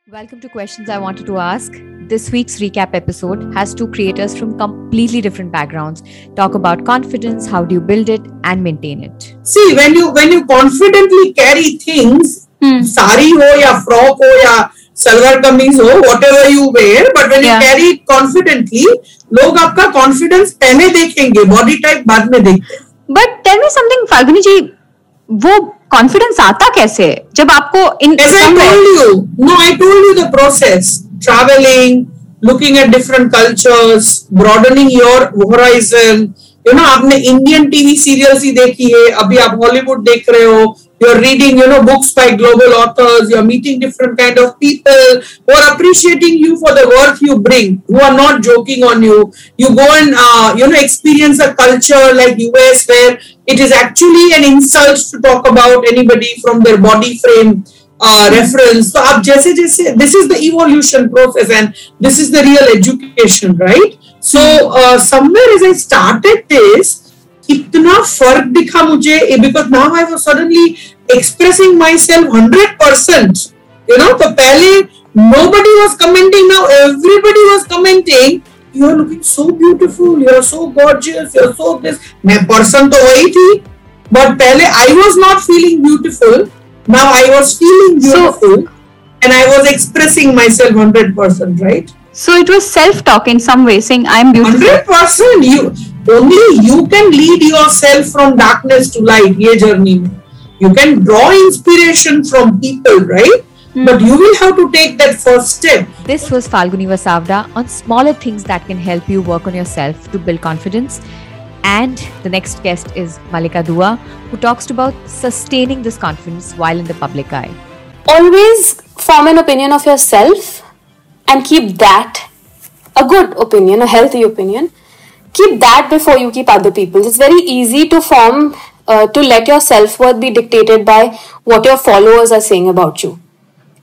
Welcome to Questions I Wanted to Ask. This week's recap episode has two creators from completely different backgrounds talk about confidence, how do you build it and maintain it. See, when you when you confidently carry things, Hmm. sari ho ya frock ho ya salwar kameez ho, whatever you wear, but when Yeah. you carry it confidently, लोग आपका confidence पहले देखेंगे, body type बाद में देखते हैं. But tell me something Falguni जी वो confidence आता कैसे? जब आपको इन no I told you the process travelling looking at different cultures broadening your horizon you know आपने इंडियन टीवी सीरियल्स ही देखी है अभी आप हॉलीवुड देख रहे हो You're reading, you know, books by global authors. You're meeting different kind of people who are appreciating you for the worth you bring, who are not joking on you. You go and, uh, you know, experience a culture like US where it is actually an insult to talk about anybody from their body frame uh, reference. So आप जैसे जैसे this is the evolution process and this is the real education, right? So uh, somewhere as I started this, इतना फ़र्क दिखा मुझे because now I was suddenly expressing myself hundred percent you know तो पहले nobody was commenting now everybody was commenting you are looking so beautiful you are so gorgeous you are so this मैं person तो वही थी but पहले I was not feeling beautiful now I was feeling beautiful and I was expressing myself 100%, right? So it was self talk in some way, saying, I'm beautiful. 100%. You, only you can lead yourself from darkness to light. ये journey You can draw inspiration from people, right? Hmm. But you will have to take that first step. This was Falguni Vasavda on smaller things that can help you work on yourself to build confidence. And the next guest is Mallika Dua, who talks about sustaining this confidence while in the public eye. always form an opinion of yourself and keep that a good opinion, a healthy opinion. Keep that before you keep other people's. It's very easy to form, uh, to let your self worth be dictated by what your followers are saying about you.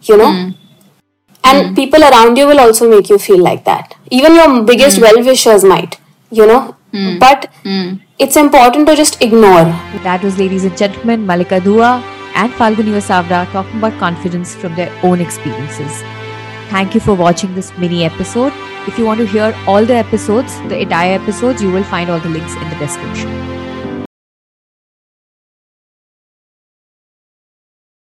You know? Hmm. And hmm. people around you will also make you feel like that. Even your biggest hmm. well wishers might, you know? But it's important to just ignore That was, ladies and gentlemen, Mallika Dua and Falguni Vasavda talking about confidence from their own experiences. Thank you for watching this mini episode. If you want to hear all the episodes, the entire episodes, you will find all the links in the description.